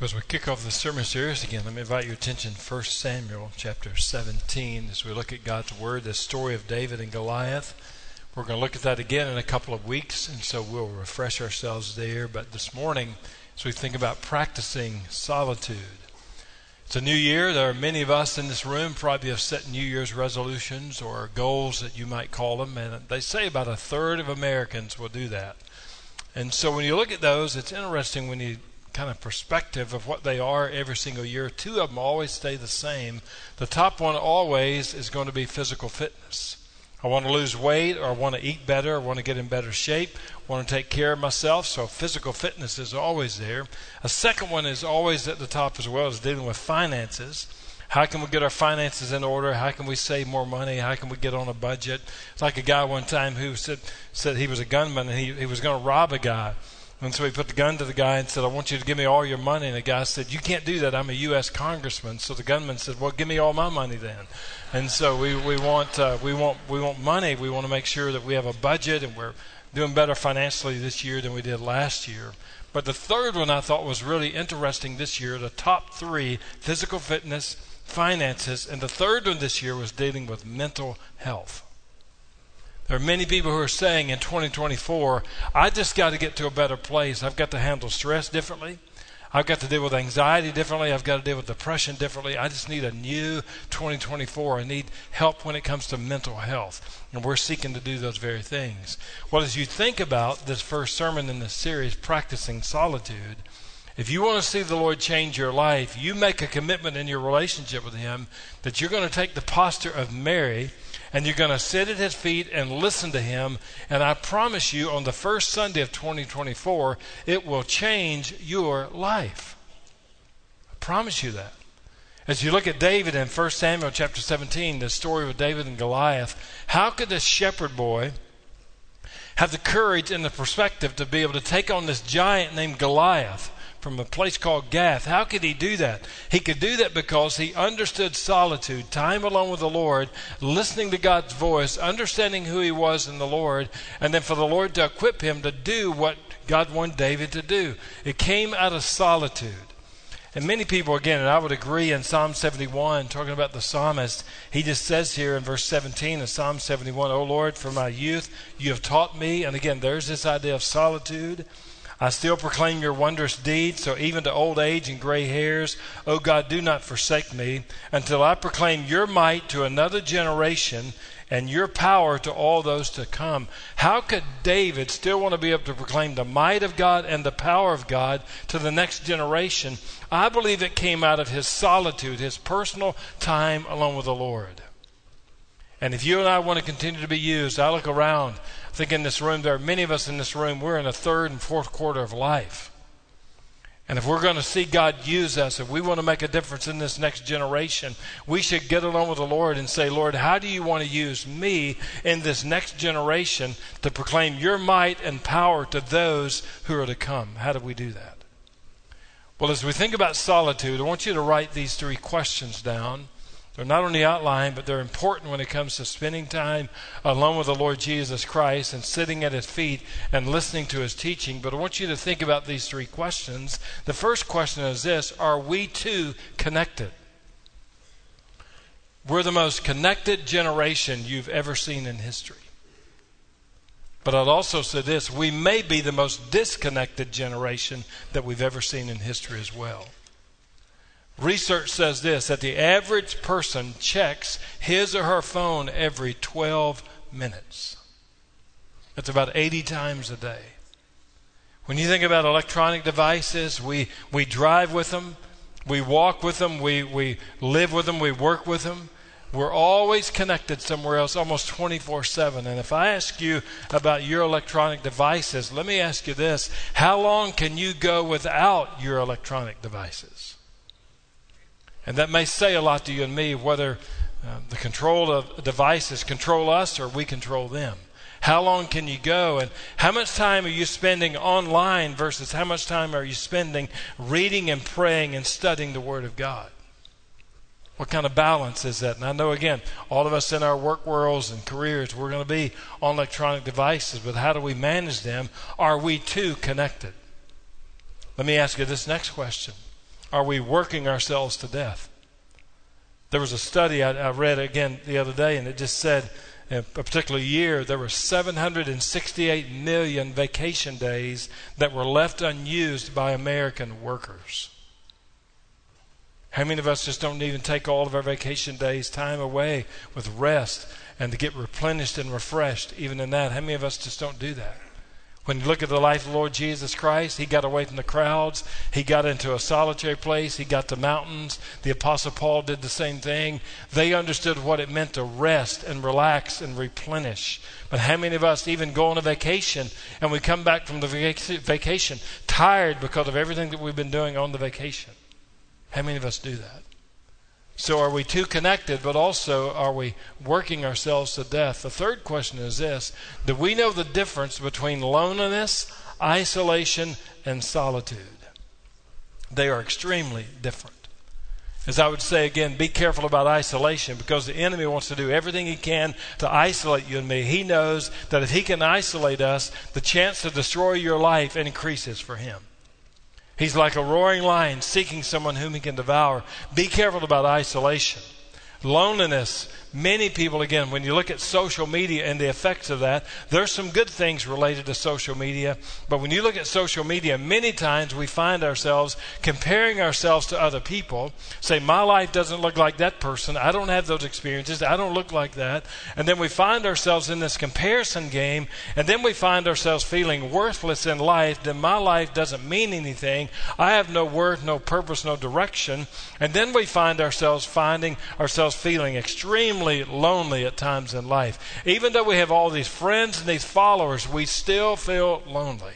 As we kick off the sermon series again, let me invite your attention 1 Samuel chapter 17 as we look at God's Word, the story of David and Goliath. We're going to look at that again in a couple of weeks, and so we'll refresh ourselves there. But this morning, as we think about practicing solitude, it's a new year. There are many of us in this room probably have set New Year's resolutions or goals that you might call them, and they say about a third of Americans will do that. And so when you look at those, it's interesting when you kind of perspective of what they are every single year. Two of them always stay the same. The top one always is going to be physical fitness. I want to lose weight, or I want to eat better, or I want to get in better shape, want to take care of myself. So physical fitness is always there. A second one is always at the top as well as dealing with finances. How can we get our finances in order? How can we save more money? How can we get on a budget? It's like a guy one time who said said he was a gunman and he, he was going to rob a guy. And so he put the gun to the guy and said, I want you to give me all your money. And the guy said, You can't do that. I'm a U.S. congressman. So the gunman said, Well, give me all my money then. And so we, we, want, uh, we, want, we want money. We want to make sure that we have a budget and we're doing better financially this year than we did last year. But the third one I thought was really interesting this year the top three physical fitness, finances, and the third one this year was dealing with mental health. There are many people who are saying in 2024, I just got to get to a better place. I've got to handle stress differently. I've got to deal with anxiety differently. I've got to deal with depression differently. I just need a new 2024. I need help when it comes to mental health. And we're seeking to do those very things. Well, as you think about this first sermon in this series, Practicing Solitude, if you want to see the Lord change your life, you make a commitment in your relationship with Him that you're going to take the posture of Mary and you're going to sit at his feet and listen to him. And I promise you, on the first Sunday of 2024, it will change your life. I promise you that. As you look at David in 1 Samuel chapter 17, the story of David and Goliath, how could this shepherd boy have the courage and the perspective to be able to take on this giant named Goliath? From a place called Gath. How could he do that? He could do that because he understood solitude, time alone with the Lord, listening to God's voice, understanding who he was in the Lord, and then for the Lord to equip him to do what God wanted David to do. It came out of solitude. And many people, again, and I would agree in Psalm 71, talking about the psalmist, he just says here in verse 17 of Psalm 71, O Lord, from my youth you have taught me. And again, there's this idea of solitude. I still proclaim your wondrous deeds, so even to old age and gray hairs, O oh God, do not forsake me until I proclaim your might to another generation and your power to all those to come. How could David still want to be able to proclaim the might of God and the power of God to the next generation? I believe it came out of his solitude, his personal time alone with the Lord. And if you and I want to continue to be used, I look around, I think in this room, there are many of us in this room, we're in the third and fourth quarter of life. And if we're going to see God use us, if we want to make a difference in this next generation, we should get along with the Lord and say, Lord, how do you want to use me in this next generation to proclaim your might and power to those who are to come? How do we do that? Well, as we think about solitude, I want you to write these three questions down. They're not on the outline, but they're important when it comes to spending time alone with the Lord Jesus Christ and sitting at his feet and listening to his teaching. But I want you to think about these three questions. The first question is this Are we too connected? We're the most connected generation you've ever seen in history. But I'd also say this we may be the most disconnected generation that we've ever seen in history as well. Research says this that the average person checks his or her phone every 12 minutes. That's about 80 times a day. When you think about electronic devices, we, we drive with them, we walk with them, we, we live with them, we work with them. We're always connected somewhere else, almost 24 7. And if I ask you about your electronic devices, let me ask you this How long can you go without your electronic devices? And that may say a lot to you and me whether uh, the control of devices control us or we control them. How long can you go? And how much time are you spending online versus how much time are you spending reading and praying and studying the Word of God? What kind of balance is that? And I know, again, all of us in our work worlds and careers, we're going to be on electronic devices, but how do we manage them? Are we too connected? Let me ask you this next question Are we working ourselves to death? There was a study I, I read again the other day, and it just said in a particular year there were 768 million vacation days that were left unused by American workers. How many of us just don't even take all of our vacation days, time away with rest and to get replenished and refreshed, even in that? How many of us just don't do that? When you look at the life of the Lord Jesus Christ, he got away from the crowds. He got into a solitary place. He got to mountains. The Apostle Paul did the same thing. They understood what it meant to rest and relax and replenish. But how many of us even go on a vacation and we come back from the vacation tired because of everything that we've been doing on the vacation? How many of us do that? So are we too connected, but also are we working ourselves to death? The third question is this Do we know the difference between loneliness, isolation, and solitude? They are extremely different. As I would say again, be careful about isolation because the enemy wants to do everything he can to isolate you and me. He knows that if he can isolate us, the chance to destroy your life increases for him. He's like a roaring lion seeking someone whom he can devour. Be careful about isolation. Loneliness many people, again, when you look at social media and the effects of that, there's some good things related to social media. But when you look at social media, many times we find ourselves comparing ourselves to other people. Say, my life doesn't look like that person. I don't have those experiences. I don't look like that. And then we find ourselves in this comparison game. And then we find ourselves feeling worthless in life. Then my life doesn't mean anything. I have no worth, no purpose, no direction. And then we find ourselves finding ourselves feeling extremely lonely at times in life. Even though we have all these friends and these followers, we still feel lonely.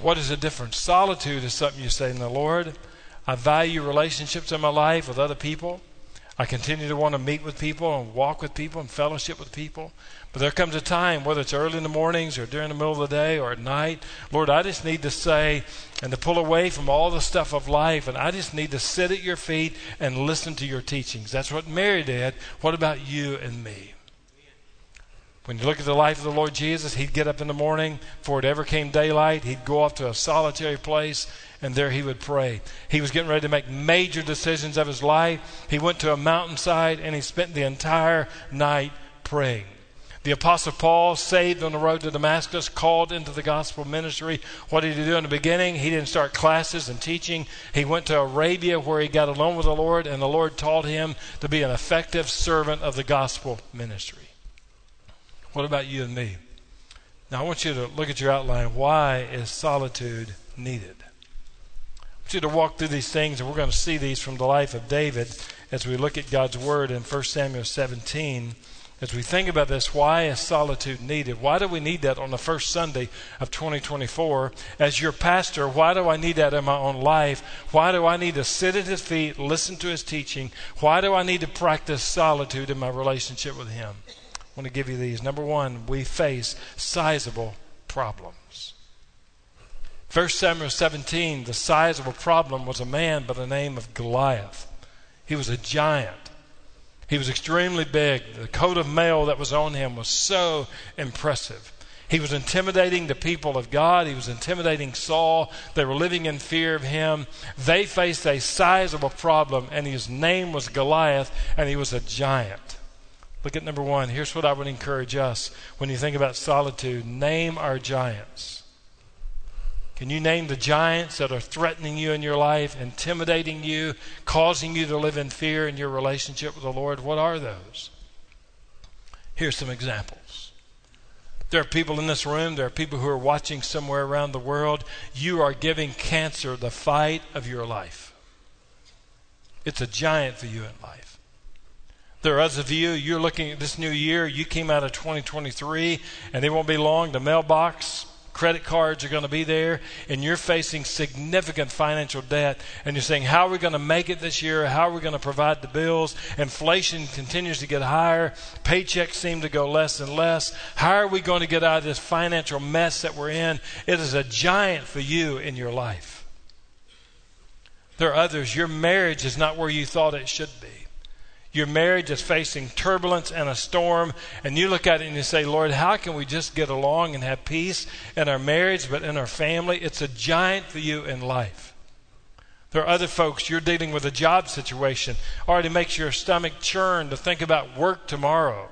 What is the difference? Solitude is something you say in the Lord. I value relationships in my life with other people. I continue to want to meet with people and walk with people and fellowship with people. But there comes a time, whether it's early in the mornings or during the middle of the day or at night, Lord, I just need to say and to pull away from all the stuff of life, and I just need to sit at your feet and listen to your teachings. That's what Mary did. What about you and me? When you look at the life of the Lord Jesus, he'd get up in the morning before it ever came daylight. He'd go off to a solitary place, and there he would pray. He was getting ready to make major decisions of his life. He went to a mountainside, and he spent the entire night praying. The Apostle Paul, saved on the road to Damascus, called into the gospel ministry. What did he do in the beginning? He didn't start classes and teaching. He went to Arabia where he got alone with the Lord, and the Lord taught him to be an effective servant of the gospel ministry. What about you and me? Now, I want you to look at your outline. Why is solitude needed? I want you to walk through these things, and we're going to see these from the life of David as we look at God's Word in 1 Samuel 17 as we think about this, why is solitude needed? Why do we need that on the first Sunday of 2024? As your pastor, why do I need that in my own life? Why do I need to sit at his feet, listen to his teaching? Why do I need to practice solitude in my relationship with him? I want to give you these. Number one, we face sizable problems. 1 Samuel 17, the sizable problem was a man by the name of Goliath. He was a giant. He was extremely big. The coat of mail that was on him was so impressive. He was intimidating the people of God. He was intimidating Saul. They were living in fear of him. They faced a sizable problem, and his name was Goliath, and he was a giant. Look at number one. Here's what I would encourage us when you think about solitude name our giants. Can you name the giants that are threatening you in your life, intimidating you, causing you to live in fear in your relationship with the Lord? What are those? Here's some examples. There are people in this room, there are people who are watching somewhere around the world. You are giving cancer the fight of your life. It's a giant for you in life. There are others of you, you're looking at this new year, you came out of 2023, and it won't be long, the mailbox credit cards are going to be there, and you're facing significant financial debt, and you're saying, How are we going to make it this year? How are we going to provide the bills? Inflation continues to get higher, paychecks seem to go less and less. How are we going to get out of this financial mess that we're in? It is a giant for you in your life. There are others, your marriage is not where you thought it should be. Your marriage is facing turbulence and a storm, and you look at it and you say, Lord, how can we just get along and have peace in our marriage, but in our family? It's a giant for you in life. There are other folks, you're dealing with a job situation, already makes your stomach churn to think about work tomorrow.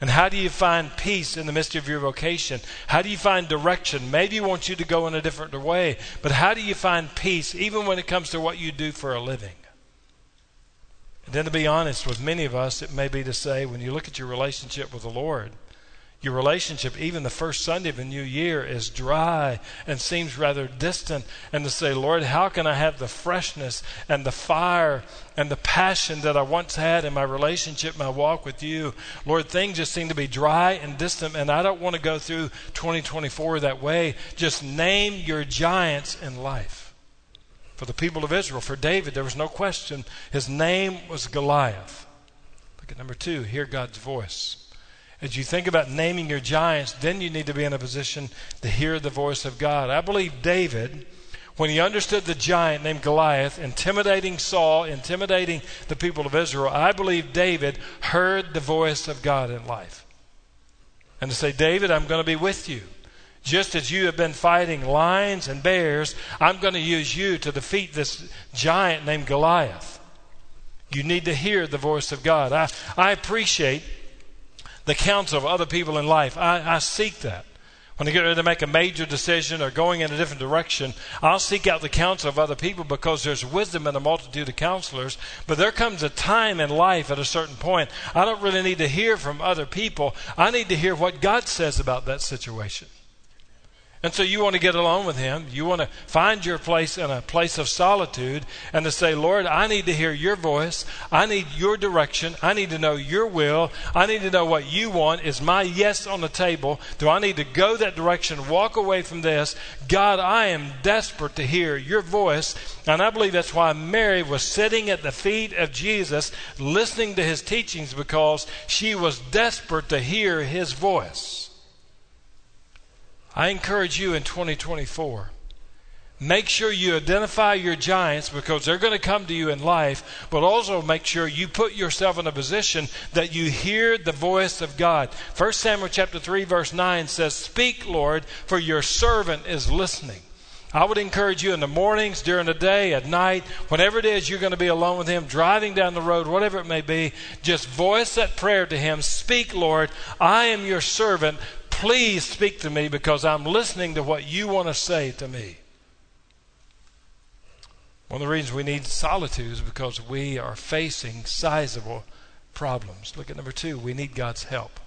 And how do you find peace in the midst of your vocation? How do you find direction? Maybe he wants you to go in a different way, but how do you find peace even when it comes to what you do for a living? Then to be honest with many of us, it may be to say, when you look at your relationship with the Lord, your relationship, even the first Sunday of a new year, is dry and seems rather distant. And to say, Lord, how can I have the freshness and the fire and the passion that I once had in my relationship, my walk with you? Lord, things just seem to be dry and distant, and I don't want to go through 2024 that way. Just name your giants in life. For the people of Israel, for David, there was no question. His name was Goliath. Look at number two, hear God's voice. As you think about naming your giants, then you need to be in a position to hear the voice of God. I believe David, when he understood the giant named Goliath, intimidating Saul, intimidating the people of Israel, I believe David heard the voice of God in life. And to say, David, I'm going to be with you. Just as you have been fighting lions and bears, I'm going to use you to defeat this giant named Goliath. You need to hear the voice of God. I, I appreciate the counsel of other people in life. I, I seek that. When I get ready to make a major decision or going in a different direction, I'll seek out the counsel of other people because there's wisdom in a multitude of counselors. But there comes a time in life at a certain point, I don't really need to hear from other people. I need to hear what God says about that situation. And so you want to get along with him. You want to find your place in a place of solitude and to say, Lord, I need to hear your voice. I need your direction. I need to know your will. I need to know what you want. Is my yes on the table? Do I need to go that direction, walk away from this? God, I am desperate to hear your voice. And I believe that's why Mary was sitting at the feet of Jesus, listening to his teachings because she was desperate to hear his voice. I encourage you in 2024 make sure you identify your giants because they're going to come to you in life, but also make sure you put yourself in a position that you hear the voice of God. 1 Samuel chapter 3 verse 9 says, "Speak, Lord, for your servant is listening." I would encourage you in the mornings, during the day, at night, whenever it is you're going to be alone with Him, driving down the road, whatever it may be, just voice that prayer to Him. Speak, Lord, I am your servant please speak to me because I'm listening to what you want to say to me. One of the reasons we need solitude is because we are facing sizable problems. Look at number two we need God's help.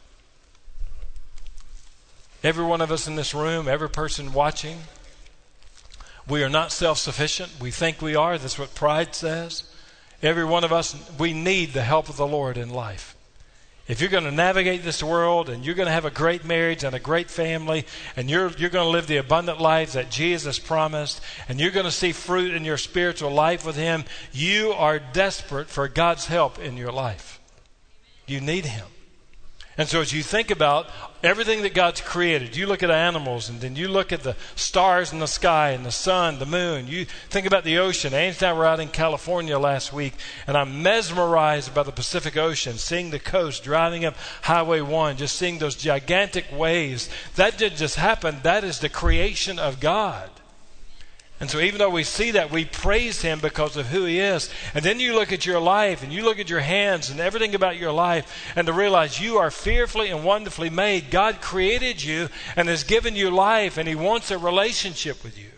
Every one of us in this room, every person watching, we are not self sufficient. We think we are. That's what pride says. Every one of us, we need the help of the Lord in life. If you're going to navigate this world and you're going to have a great marriage and a great family and you're, you're going to live the abundant life that Jesus promised and you're going to see fruit in your spiritual life with Him, you are desperate for God's help in your life. You need Him. And so, as you think about everything that God's created, you look at animals and then you look at the stars in the sky and the sun, the moon, you think about the ocean. Angie and I were out in California last week, and I'm mesmerized by the Pacific Ocean, seeing the coast, driving up Highway 1, just seeing those gigantic waves. That didn't just happen, that is the creation of God. And so, even though we see that, we praise Him because of who He is. And then you look at your life and you look at your hands and everything about your life, and to realize you are fearfully and wonderfully made. God created you and has given you life, and He wants a relationship with you.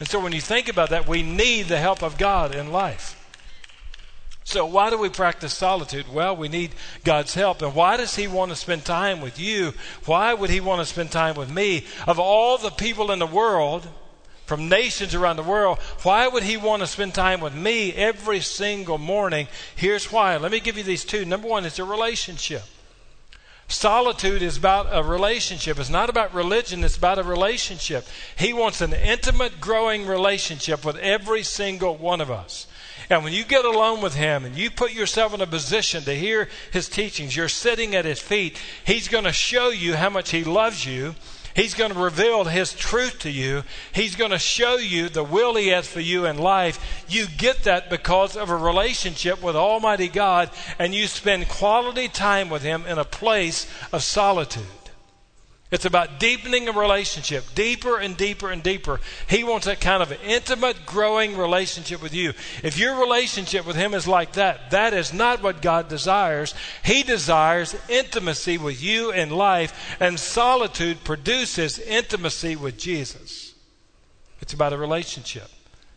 And so, when you think about that, we need the help of God in life. So, why do we practice solitude? Well, we need God's help. And why does He want to spend time with you? Why would He want to spend time with me? Of all the people in the world, from nations around the world. Why would he want to spend time with me every single morning? Here's why. Let me give you these two. Number one, it's a relationship. Solitude is about a relationship. It's not about religion, it's about a relationship. He wants an intimate, growing relationship with every single one of us. And when you get alone with Him and you put yourself in a position to hear His teachings, you're sitting at His feet, He's going to show you how much He loves you He's going to reveal His truth to you. He's going to show you the will He has for you in life. You get that because of a relationship with Almighty God, and you spend quality time with Him in a place of solitude. It's about deepening a relationship, deeper and deeper and deeper. He wants that kind of intimate, growing relationship with you. If your relationship with Him is like that, that is not what God desires. He desires intimacy with you in life, and solitude produces intimacy with Jesus. It's about a relationship.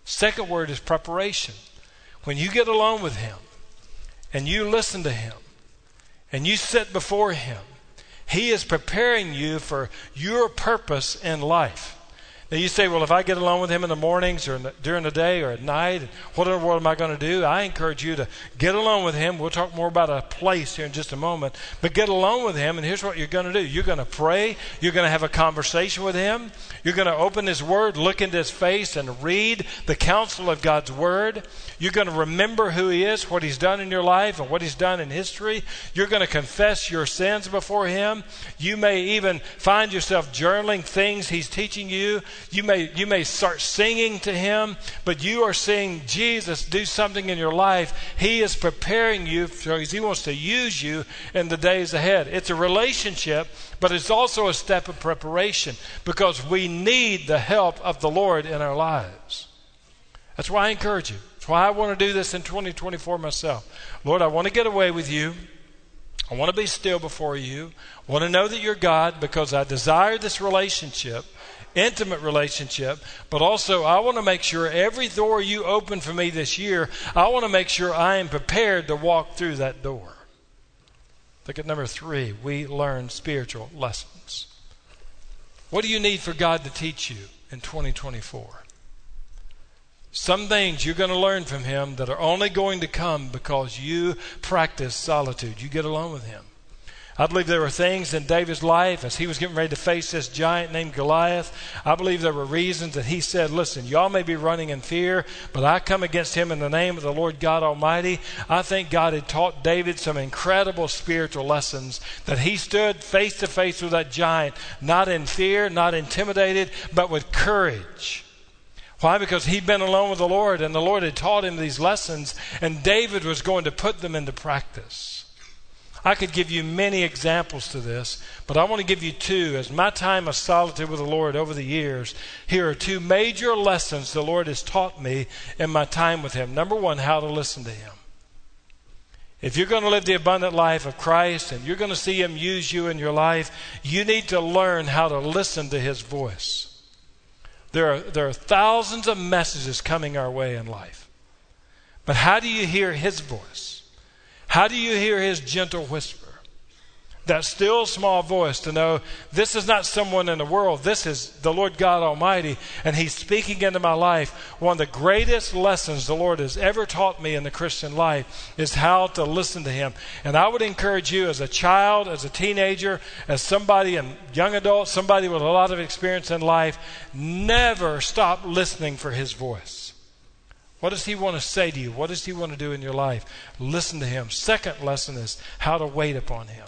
Second word is preparation. When you get alone with Him and you listen to Him and you sit before Him, he is preparing you for your purpose in life. Now you say, well, if I get along with him in the mornings or the, during the day or at night, what in the world am I going to do? I encourage you to get along with him. We'll talk more about a place here in just a moment. But get along with him, and here's what you're going to do. You're going to pray. You're going to have a conversation with him. You're going to open his word, look into his face, and read the counsel of God's word. You're going to remember who he is, what he's done in your life, and what he's done in history. You're going to confess your sins before him. You may even find yourself journaling things he's teaching you. You may, you may start singing to Him, but you are seeing Jesus do something in your life. He is preparing you because He wants to use you in the days ahead. It's a relationship, but it's also a step of preparation because we need the help of the Lord in our lives. That's why I encourage you. That's why I want to do this in 2024 myself. Lord, I want to get away with you. I want to be still before you. I want to know that you're God because I desire this relationship intimate relationship, but also I want to make sure every door you open for me this year, I want to make sure I am prepared to walk through that door. Look at number three. We learn spiritual lessons. What do you need for God to teach you in 2024? Some things you're going to learn from Him that are only going to come because you practice solitude. You get alone with Him. I believe there were things in David's life as he was getting ready to face this giant named Goliath. I believe there were reasons that he said, Listen, y'all may be running in fear, but I come against him in the name of the Lord God Almighty. I think God had taught David some incredible spiritual lessons that he stood face to face with that giant, not in fear, not intimidated, but with courage. Why? Because he'd been alone with the Lord and the Lord had taught him these lessons, and David was going to put them into practice. I could give you many examples to this, but I want to give you two. As my time of solitude with the Lord over the years, here are two major lessons the Lord has taught me in my time with Him. Number one, how to listen to Him. If you're going to live the abundant life of Christ and you're going to see Him use you in your life, you need to learn how to listen to His voice. There are, there are thousands of messages coming our way in life. But how do you hear His voice? How do you hear his gentle whisper? That still small voice to know this is not someone in the world. This is the Lord God Almighty, and He's speaking into my life. One of the greatest lessons the Lord has ever taught me in the Christian life is how to listen to Him. And I would encourage you as a child, as a teenager, as somebody, a young adult, somebody with a lot of experience in life, never stop listening for His voice. What does He want to say to you? What does He want to do in your life? Listen to Him. Second lesson is how to wait upon Him.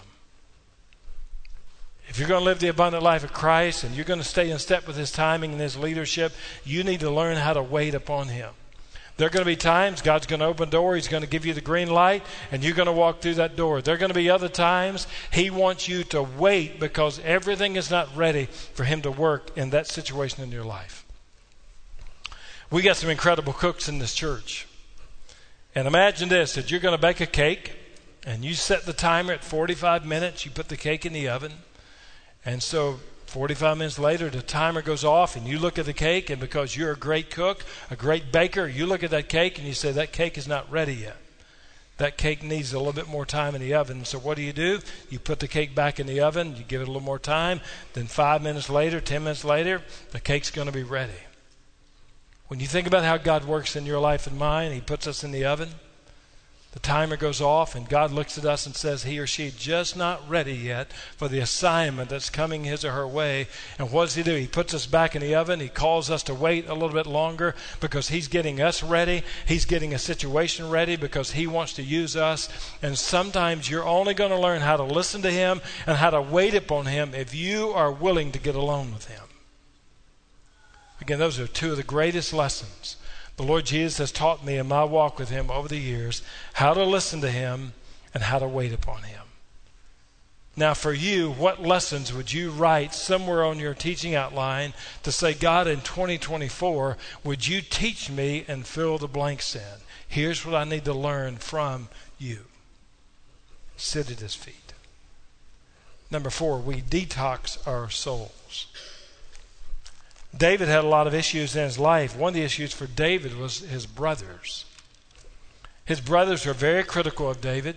If you're going to live the abundant life of Christ and you're going to stay in step with His timing and His leadership, you need to learn how to wait upon Him. There are going to be times God's going to open a door, He's going to give you the green light, and you're going to walk through that door. There are going to be other times He wants you to wait because everything is not ready for Him to work in that situation in your life. We got some incredible cooks in this church. And imagine this that you're going to bake a cake and you set the timer at 45 minutes, you put the cake in the oven. And so 45 minutes later, the timer goes off, and you look at the cake, and because you're a great cook, a great baker, you look at that cake and you say, That cake is not ready yet. That cake needs a little bit more time in the oven. So, what do you do? You put the cake back in the oven, you give it a little more time. Then, five minutes later, 10 minutes later, the cake's going to be ready. When you think about how God works in your life and mine, He puts us in the oven. The timer goes off, and God looks at us and says, He or she just not ready yet for the assignment that's coming his or her way. And what does He do? He puts us back in the oven. He calls us to wait a little bit longer because He's getting us ready. He's getting a situation ready because He wants to use us. And sometimes you're only going to learn how to listen to Him and how to wait upon Him if you are willing to get alone with Him. Again, those are two of the greatest lessons the Lord Jesus has taught me in my walk with Him over the years how to listen to Him and how to wait upon Him. Now, for you, what lessons would you write somewhere on your teaching outline to say, God, in 2024, would you teach me and fill the blanks in? Here's what I need to learn from you. Sit at His feet. Number four, we detox our souls. David had a lot of issues in his life. One of the issues for David was his brothers. His brothers were very critical of David.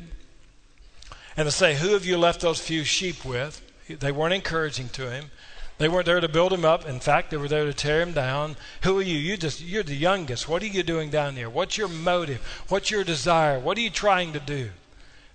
And to say, Who have you left those few sheep with? They weren't encouraging to him. They weren't there to build him up. In fact, they were there to tear him down. Who are you? You just you're the youngest. What are you doing down there? What's your motive? What's your desire? What are you trying to do?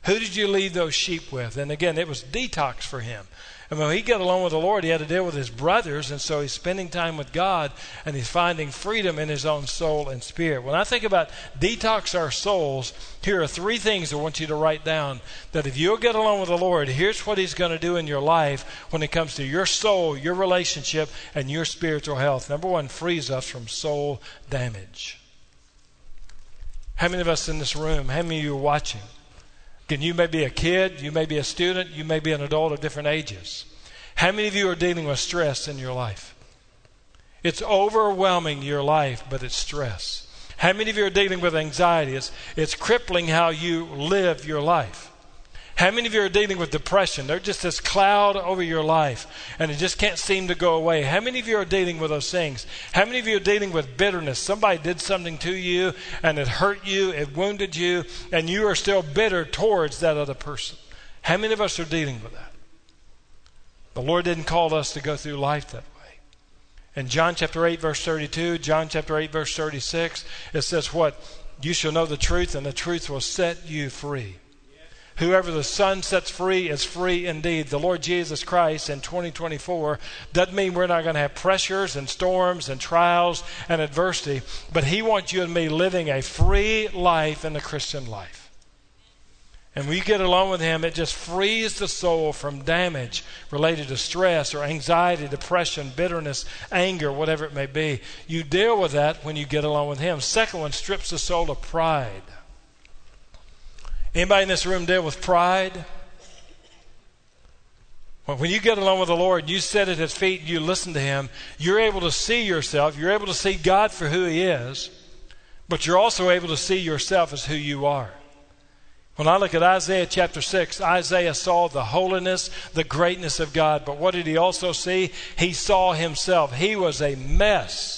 Who did you leave those sheep with? And again, it was detox for him. And when he got along with the Lord, he had to deal with his brothers, and so he's spending time with God and he's finding freedom in his own soul and spirit. When I think about detox our souls, here are three things I want you to write down that if you'll get along with the Lord, here's what he's going to do in your life when it comes to your soul, your relationship, and your spiritual health. Number one, frees us from soul damage. How many of us in this room, how many of you are watching? You may be a kid, you may be a student, you may be an adult of different ages. How many of you are dealing with stress in your life? It's overwhelming your life, but it's stress. How many of you are dealing with anxiety? It's, it's crippling how you live your life. How many of you are dealing with depression? There's just this cloud over your life and it just can't seem to go away. How many of you are dealing with those things? How many of you are dealing with bitterness? Somebody did something to you and it hurt you, it wounded you, and you are still bitter towards that other person. How many of us are dealing with that? The Lord didn't call us to go through life that way. In John chapter 8, verse 32, John chapter 8, verse 36, it says, What? You shall know the truth, and the truth will set you free. Whoever the Son sets free is free indeed. The Lord Jesus Christ in 2024 doesn't mean we're not going to have pressures and storms and trials and adversity, but He wants you and me living a free life in the Christian life. And when you get along with Him, it just frees the soul from damage related to stress or anxiety, depression, bitterness, anger, whatever it may be. You deal with that when you get along with Him. Second one strips the soul of pride. Anybody in this room deal with pride? When you get along with the Lord, you sit at His feet and you listen to Him, you're able to see yourself. You're able to see God for who He is, but you're also able to see yourself as who you are. When I look at Isaiah chapter 6, Isaiah saw the holiness, the greatness of God, but what did he also see? He saw himself. He was a mess.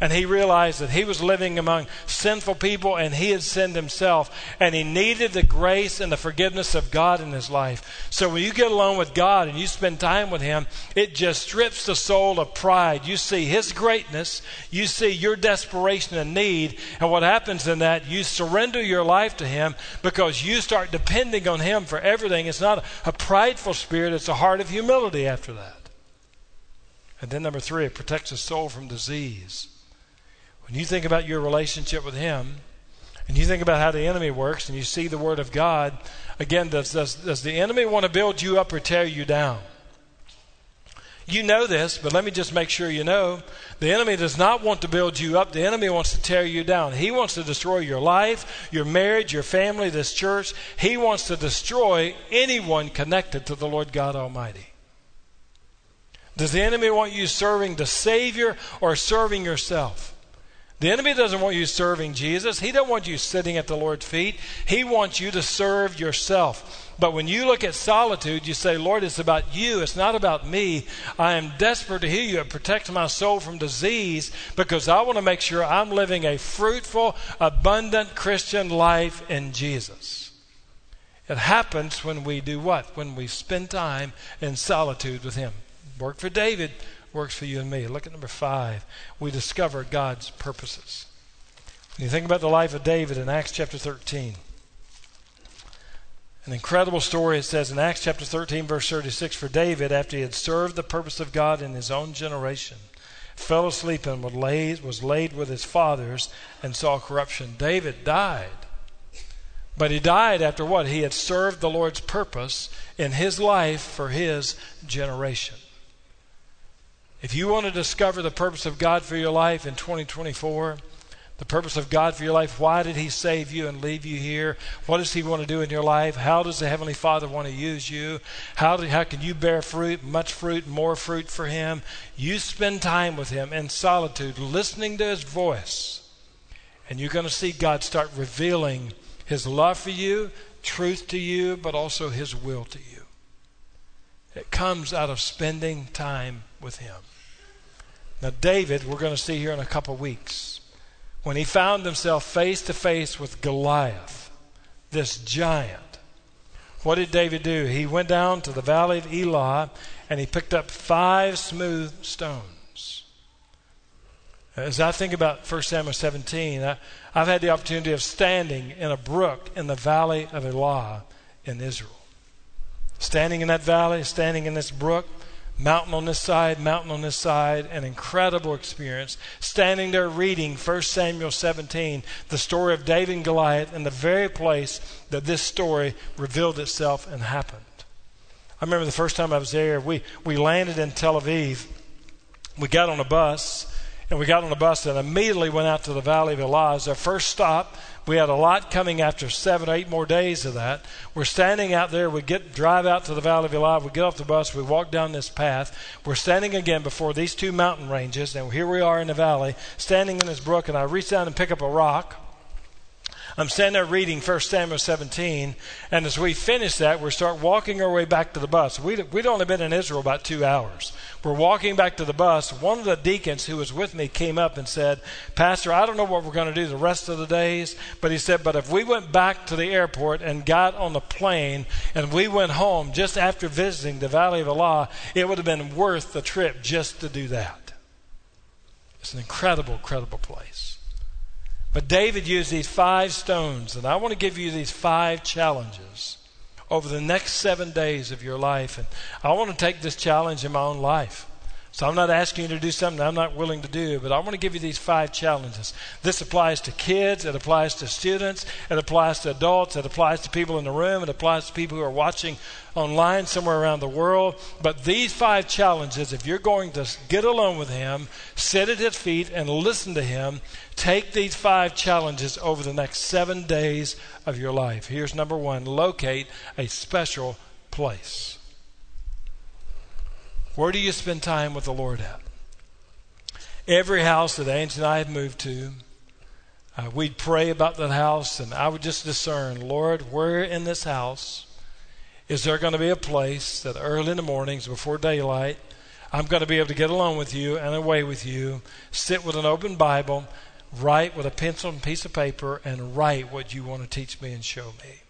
And he realized that he was living among sinful people and he had sinned himself. And he needed the grace and the forgiveness of God in his life. So when you get along with God and you spend time with him, it just strips the soul of pride. You see his greatness, you see your desperation and need. And what happens in that, you surrender your life to him because you start depending on him for everything. It's not a prideful spirit, it's a heart of humility after that. And then number three, it protects the soul from disease. When you think about your relationship with Him, and you think about how the enemy works, and you see the Word of God, again, does, does, does the enemy want to build you up or tear you down? You know this, but let me just make sure you know. The enemy does not want to build you up. The enemy wants to tear you down. He wants to destroy your life, your marriage, your family, this church. He wants to destroy anyone connected to the Lord God Almighty. Does the enemy want you serving the Savior or serving yourself? The enemy doesn't want you serving Jesus. He doesn't want you sitting at the Lord's feet. He wants you to serve yourself. But when you look at solitude, you say, Lord, it's about you. It's not about me. I am desperate to hear you and protect my soul from disease because I want to make sure I'm living a fruitful, abundant Christian life in Jesus. It happens when we do what? When we spend time in solitude with Him. Work for David works for you and me. Look at number five. We discover God's purposes. When you think about the life of David in Acts chapter 13, An incredible story, it says in Acts chapter 13, verse 36 For David, after he had served the purpose of God in his own generation, fell asleep and was laid, was laid with his fathers and saw corruption. David died. But he died after what? He had served the Lord's purpose in his life for his generation. If you want to discover the purpose of God for your life in 2024, the purpose of God for your life. Why did He save you and leave you here? What does He want to do in your life? How does the Heavenly Father want to use you? How, do, how can you bear fruit, much fruit, more fruit for Him? You spend time with Him in solitude, listening to His voice, and you're going to see God start revealing His love for you, truth to you, but also His will to you. It comes out of spending time with Him. Now, David, we're going to see here in a couple weeks when he found himself face to face with Goliath, this giant, what did David do? He went down to the valley of Elah and he picked up five smooth stones. As I think about 1 Samuel 17, I, have had the opportunity of standing in a brook in the valley of Elah in Israel. Standing in that valley, standing in this brook, mountain on this side, mountain on this side, an incredible experience. Standing there reading 1 Samuel 17, the story of David and Goliath, in the very place that this story revealed itself and happened. I remember the first time I was there, we, we landed in Tel Aviv. We got on a bus, and we got on a bus and immediately went out to the Valley of. As our first stop, we had a lot coming after seven, eight more days of that. We're standing out there. We get drive out to the Valley of Elah. We get off the bus. We walk down this path. We're standing again before these two mountain ranges, and here we are in the valley, standing in this brook. And I reach down and pick up a rock. I'm standing there reading 1 Samuel 17, and as we finish that, we start walking our way back to the bus. We'd, we'd only been in Israel about two hours. We're walking back to the bus. One of the deacons who was with me came up and said, Pastor, I don't know what we're going to do the rest of the days, but he said, but if we went back to the airport and got on the plane and we went home just after visiting the Valley of Elah, it would have been worth the trip just to do that. It's an incredible, incredible place. But David used these five stones, and I want to give you these five challenges over the next seven days of your life. And I want to take this challenge in my own life. So I'm not asking you to do something I'm not willing to do, but I want to give you these five challenges. This applies to kids, it applies to students, it applies to adults, it applies to people in the room, it applies to people who are watching online somewhere around the world. But these five challenges, if you're going to get alone with Him, sit at His feet, and listen to Him, take these five challenges over the next seven days of your life. Here's number one locate a special place. Where do you spend time with the Lord at? Every house that Angie and I have moved to, uh, we'd pray about that house, and I would just discern, Lord, where in this house is there going to be a place that early in the mornings before daylight, I'm going to be able to get along with you and away with you, sit with an open Bible, write with a pencil and piece of paper, and write what you want to teach me and show me.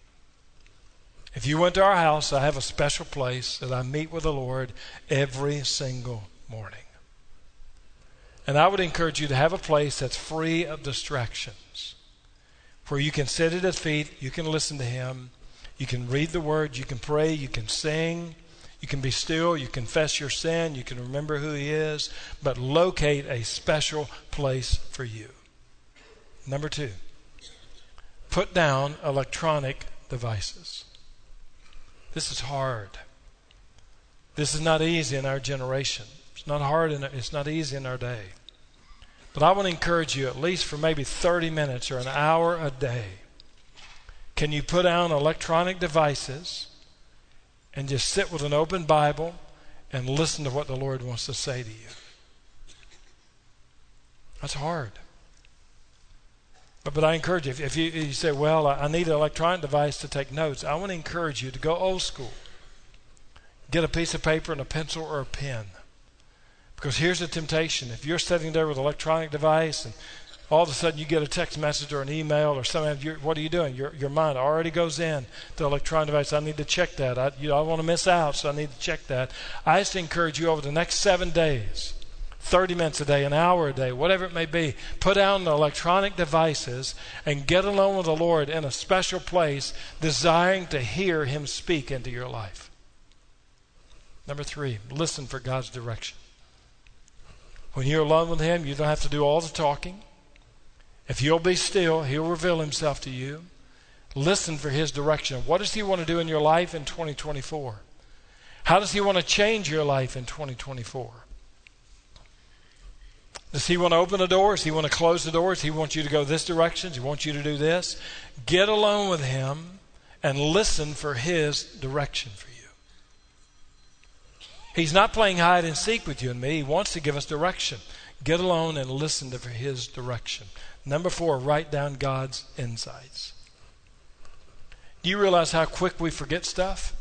If you went to our house, I have a special place that I meet with the Lord every single morning. And I would encourage you to have a place that's free of distractions, where you can sit at His feet, you can listen to Him, you can read the Word, you can pray, you can sing, you can be still, you confess your sin, you can remember who He is, but locate a special place for you. Number two, put down electronic devices. This is hard. This is not easy in our generation. It's not hard and it's not easy in our day. But I want to encourage you, at least for maybe 30 minutes or an hour a day, can you put down electronic devices and just sit with an open Bible and listen to what the Lord wants to say to you? That's hard. But, I encourage you, if, if you, you, say, well, I, need an electronic device to take notes, I want to encourage you to go old school. Get a piece of paper and a pencil or a pen. Because here's the temptation. If you're sitting there with an electronic device and all of a sudden you get a text message or an email or something, what are you doing? Your, your mind already goes in to electronic device. I need to check that. I, you know, I want to miss out, so I need to check that. I just encourage you over the next seven days 30 minutes a day, an hour a day, whatever it may be. Put down the electronic devices and get alone with the Lord in a special place, desiring to hear Him speak into your life. Number three, listen for God's direction. When you're alone with Him, you don't have to do all the talking. If you'll be still, He'll reveal Himself to you. Listen for His direction. What does He want to do in your life in 2024? How does He want to change your life in 2024? Does He want to open the doors? Does He want to close the doors? He want you to go this direction? He want you to do this? Get alone with Him and listen for His direction for you. He's not playing hide and seek with you and me. He wants to give us direction. Get alone and listen to His direction. Number four, write down God's insights. Do you realize how quick we forget stuff?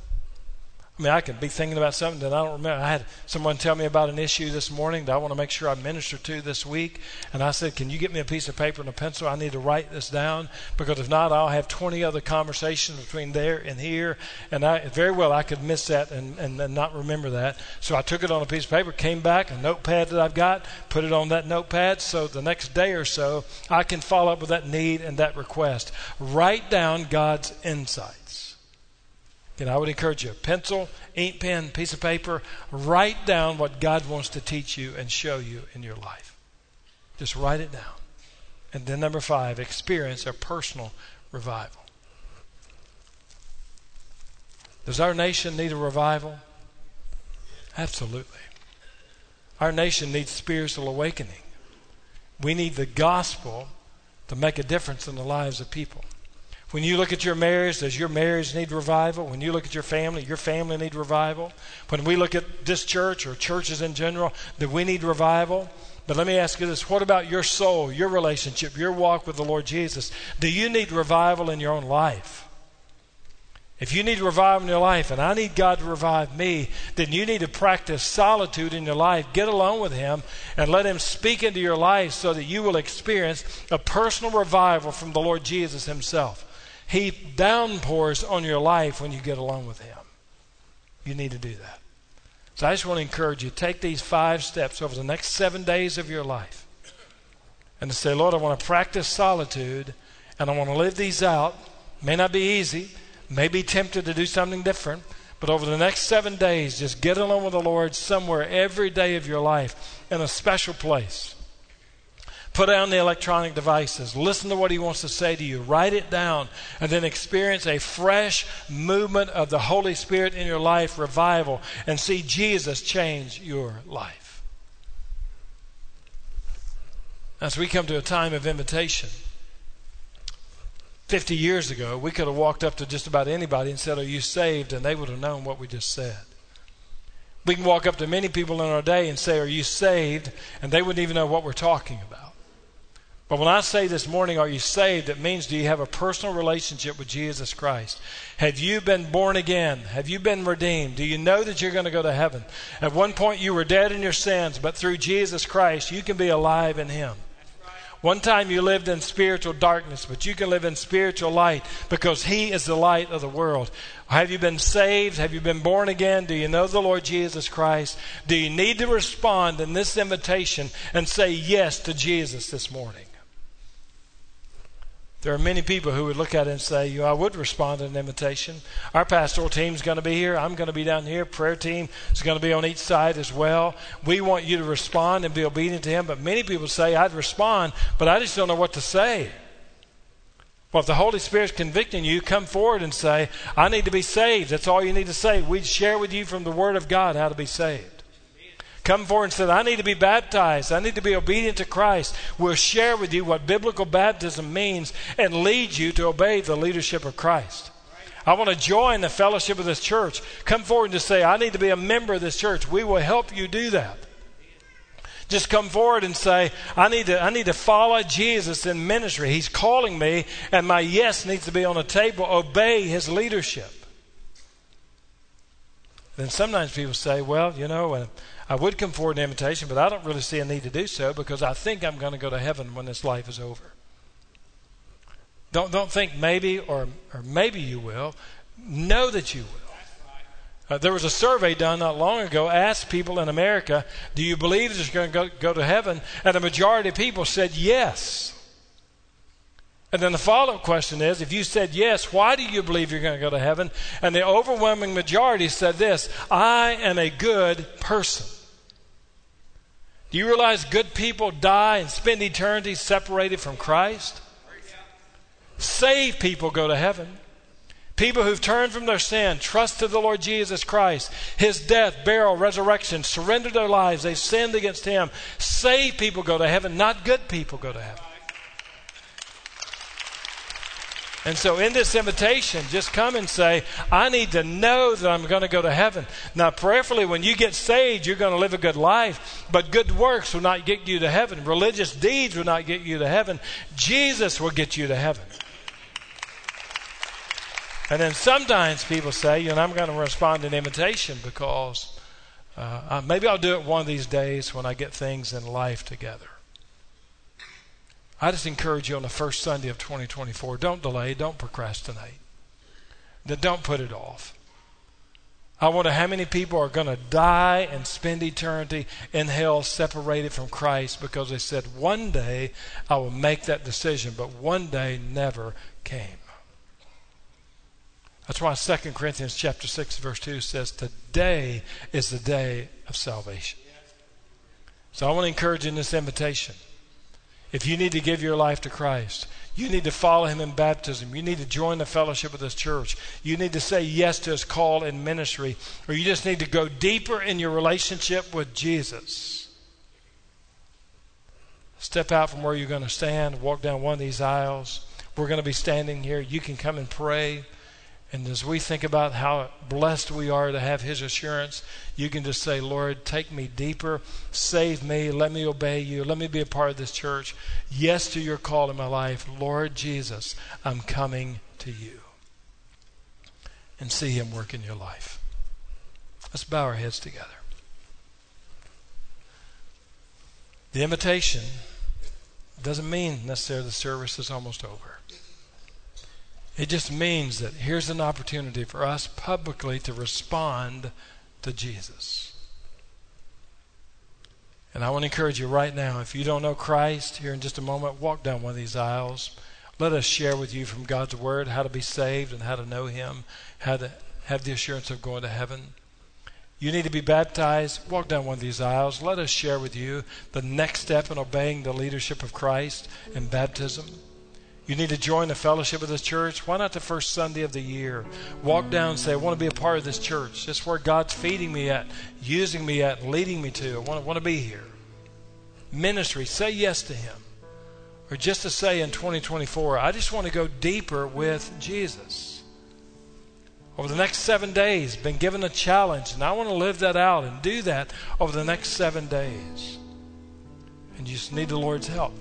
I mean, I could be thinking about something that I don't remember. I had someone tell me about an issue this morning that I want to make sure I minister to this week. And I said, Can you get me a piece of paper and a pencil? I need to write this down because if not, I'll have 20 other conversations between there and here. And I, very well, I could miss that and, and, and not remember that. So I took it on a piece of paper, came back, a notepad that I've got, put it on that notepad. So the next day or so, I can follow up with that need and that request. Write down God's insight. And I would encourage you pencil, ink pen, piece of paper, write down what God wants to teach you and show you in your life. Just write it down. And then, number five, experience a personal revival. Does our nation need a revival? Absolutely. Our nation needs spiritual awakening. We need the gospel to make a difference in the lives of people. When you look at your marriage, does your marriage need revival? When you look at your family, your family need revival? When we look at this church or churches in general, do we need revival? But let me ask you this what about your soul, your relationship, your walk with the Lord Jesus? Do you need revival in your own life? If you need revival in your life, and I need God to revive me, then you need to practice solitude in your life. Get alone with Him and let Him speak into your life so that you will experience a personal revival from the Lord Jesus Himself. He downpours on your life when you get along with Him. You need to do that. So I just want to encourage you take these five steps over the next seven days of your life and to say, Lord, I want to practice solitude and I want to live these out. May not be easy, may be tempted to do something different, but over the next seven days, just get along with the Lord somewhere every day of your life in a special place. Put down the electronic devices. Listen to what he wants to say to you. Write it down. And then experience a fresh movement of the Holy Spirit in your life, revival, and see Jesus change your life. As we come to a time of invitation, 50 years ago, we could have walked up to just about anybody and said, Are you saved? And they would have known what we just said. We can walk up to many people in our day and say, Are you saved? And they wouldn't even know what we're talking about. But when I say this morning, are you saved? It means do you have a personal relationship with Jesus Christ? Have you been born again? Have you been redeemed? Do you know that you're going to go to heaven? At one point, you were dead in your sins, but through Jesus Christ, you can be alive in Him. One time you lived in spiritual darkness, but you can live in spiritual light because He is the light of the world. Have you been saved? Have you been born again? Do you know the Lord Jesus Christ? Do you need to respond in this invitation and say yes to Jesus this morning? There are many people who would look at it and say, you know, I would respond to an invitation. Our pastoral team is going to be here. I'm going to be down here. Prayer team is going to be on each side as well. We want you to respond and be obedient to Him. But many people say, I'd respond, but I just don't know what to say. Well, if the Holy Spirit's convicting you, come forward and say, I need to be saved. That's all you need to say. We'd share with you from the Word of God how to be saved come forward and said, I need to be baptized. I need to be obedient to Christ. We'll share with you what biblical baptism means and lead you to obey the leadership of Christ. I want to join the fellowship of this church. Come forward and just say, I need to be a member of this church. We will help you do that. Just come forward and say, I need to, I need to follow Jesus in ministry. He's calling me, and my yes needs to be on the table. Obey his leadership. Then sometimes people say, well, you know, uh, I would come forward an invitation, but I don't really see a need to do so because I think I'm going to go to heaven when this life is over. Don't, don't think maybe or, or maybe you will. Know that you will. Uh, there was a survey done not long ago, asked people in America, do you believe that you're going to go, go to heaven? And a majority of people said yes. And then the follow up question is if you said yes, why do you believe you're going to go to heaven? And the overwhelming majority said this I am a good person. Do you realize good people die and spend eternity separated from Christ? Saved people go to heaven. People who've turned from their sin, trusted the Lord Jesus Christ, His death, burial, resurrection, surrendered their lives, they sinned against Him. Saved people go to heaven, not good people go to heaven. And so, in this invitation, just come and say, I need to know that I'm going to go to heaven. Now, prayerfully, when you get saved, you're going to live a good life, but good works will not get you to heaven. Religious deeds will not get you to heaven. Jesus will get you to heaven. And then sometimes people say, you know, I'm going to respond to an invitation because uh, maybe I'll do it one of these days when I get things in life together. I just encourage you on the first Sunday of 2024 don't delay, don't procrastinate, don't put it off. I wonder how many people are going to die and spend eternity in hell separated from Christ because they said, one day I will make that decision, but one day never came. That's why 2 Corinthians chapter 6 verse 2 says today is the day of salvation. So I want to encourage you in this invitation. If you need to give your life to Christ, you need to follow him in baptism. You need to join the fellowship of this church. You need to say yes to his call in ministry, or you just need to go deeper in your relationship with Jesus. Step out from where you're going to stand, walk down one of these aisles. We're going to be standing here. You can come and pray. And as we think about how blessed we are to have His assurance, you can just say, Lord, take me deeper, save me, let me obey you, let me be a part of this church. Yes to your call in my life. Lord Jesus, I'm coming to you. And see Him work in your life. Let's bow our heads together. The invitation doesn't mean necessarily the service is almost over. It just means that here's an opportunity for us publicly to respond to Jesus. And I want to encourage you right now if you don't know Christ, here in just a moment, walk down one of these aisles. Let us share with you from God's Word how to be saved and how to know Him, how to have the assurance of going to heaven. You need to be baptized. Walk down one of these aisles. Let us share with you the next step in obeying the leadership of Christ in baptism. You need to join the fellowship of this church. Why not the first Sunday of the year? Walk down and say, I want to be a part of this church. This is where God's feeding me at, using me at, leading me to. I want to, want to be here. Ministry, say yes to Him. Or just to say in 2024, I just want to go deeper with Jesus. Over the next seven days, been given a challenge, and I want to live that out and do that over the next seven days. And you just need the Lord's help.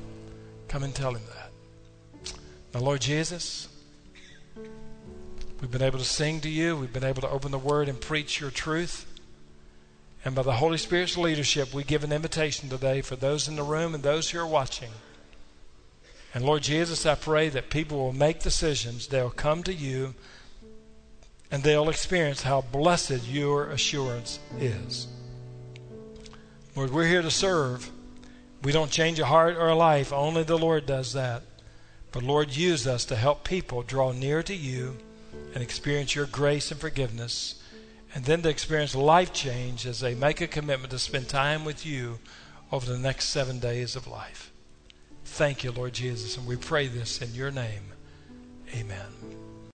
Come and tell Him that. Now, Lord Jesus, we've been able to sing to you, we've been able to open the Word and preach your truth. And by the Holy Spirit's leadership, we give an invitation today for those in the room and those who are watching. And Lord Jesus, I pray that people will make decisions, they'll come to you, and they'll experience how blessed your assurance is. Lord, we're here to serve. We don't change a heart or a life, only the Lord does that. But Lord, use us to help people draw near to you and experience your grace and forgiveness, and then to experience life change as they make a commitment to spend time with you over the next seven days of life. Thank you, Lord Jesus, and we pray this in your name. Amen.